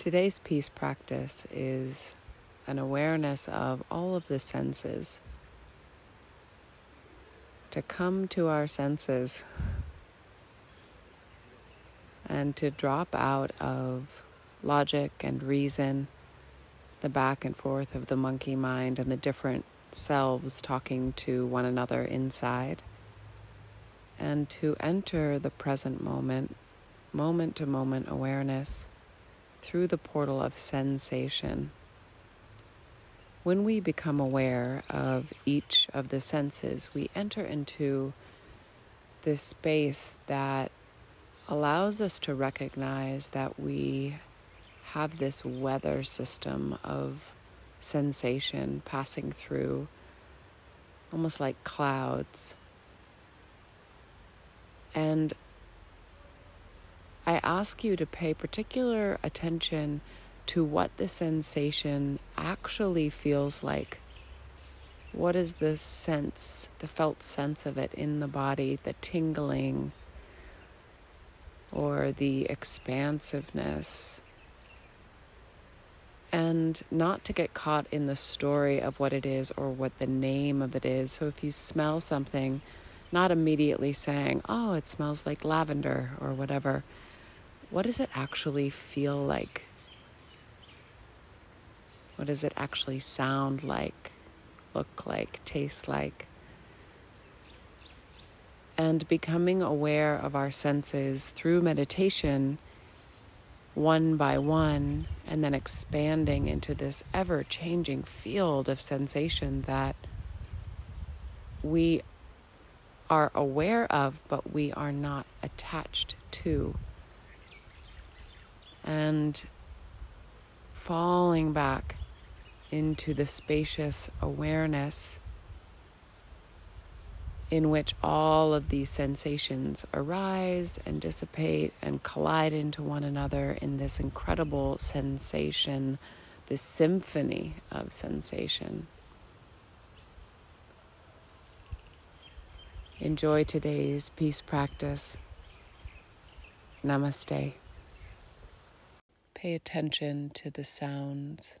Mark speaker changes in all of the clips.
Speaker 1: Today's peace practice is an awareness of all of the senses. To come to our senses and to drop out of logic and reason, the back and forth of the monkey mind and the different selves talking to one another inside, and to enter the present moment, moment to moment awareness through the portal of sensation. When we become aware of each of the senses, we enter into this space that allows us to recognize that we have this weather system of sensation passing through, almost like clouds. And I ask you to pay particular attention to what the sensation actually feels like. What is the sense, the felt sense of it in the body, the tingling or the expansiveness? And not to get caught in the story of what it is or what the name of it is. So if you smell something, not immediately saying, oh, it smells like lavender or whatever what does it actually feel like? What does it actually sound like, look like, taste like? And becoming aware of our senses through meditation, one by one, and then expanding into this ever changing field of sensation that we are aware of, but we are not attached to and falling back into the spacious awareness in which all of these sensations arise and dissipate and collide into one another in this incredible sensation, this symphony of sensation. Enjoy today's peace practice. Namaste. Pay attention to the sounds.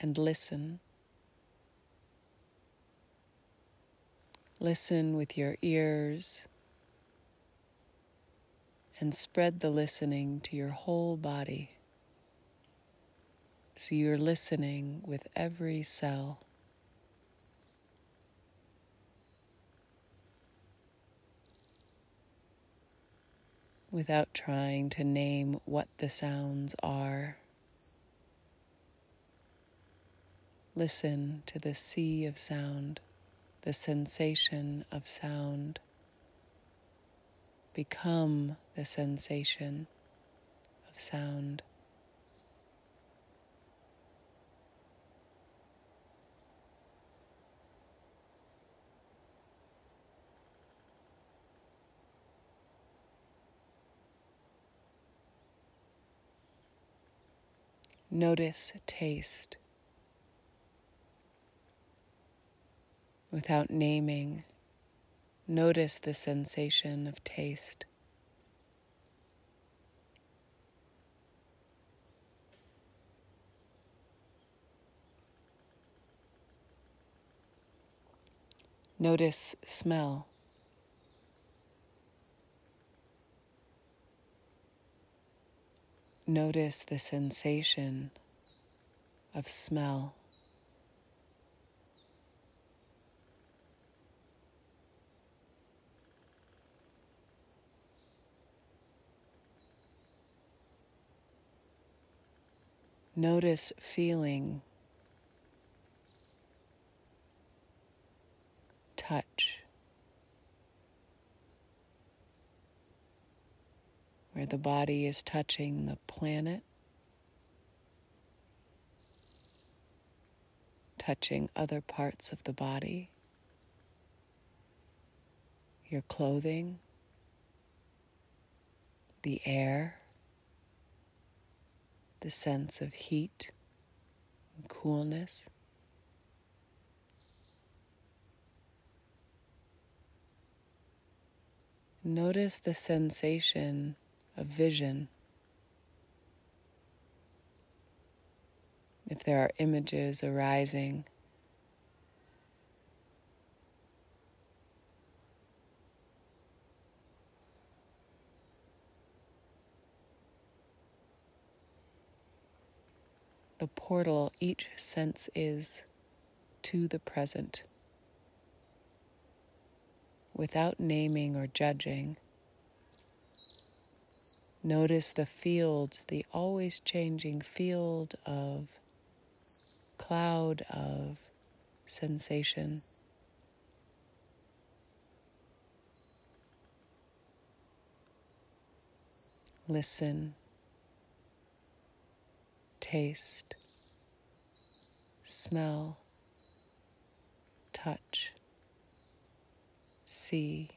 Speaker 1: And listen. Listen with your ears and spread the listening to your whole body. So you're listening with every cell. Without trying to name what the sounds are. Listen to the sea of sound, the sensation of sound. Become the sensation of sound. Notice taste without naming. Notice the sensation of taste. Notice smell. Notice the sensation of smell. Notice feeling, touch. Where the body is touching the planet, touching other parts of the body, your clothing, the air, the sense of heat and coolness. Notice the sensation of vision. If there are images arising, the portal each sense is to the present without naming or judging. Notice the field, the always changing field of cloud of sensation. Listen, taste, smell, touch see.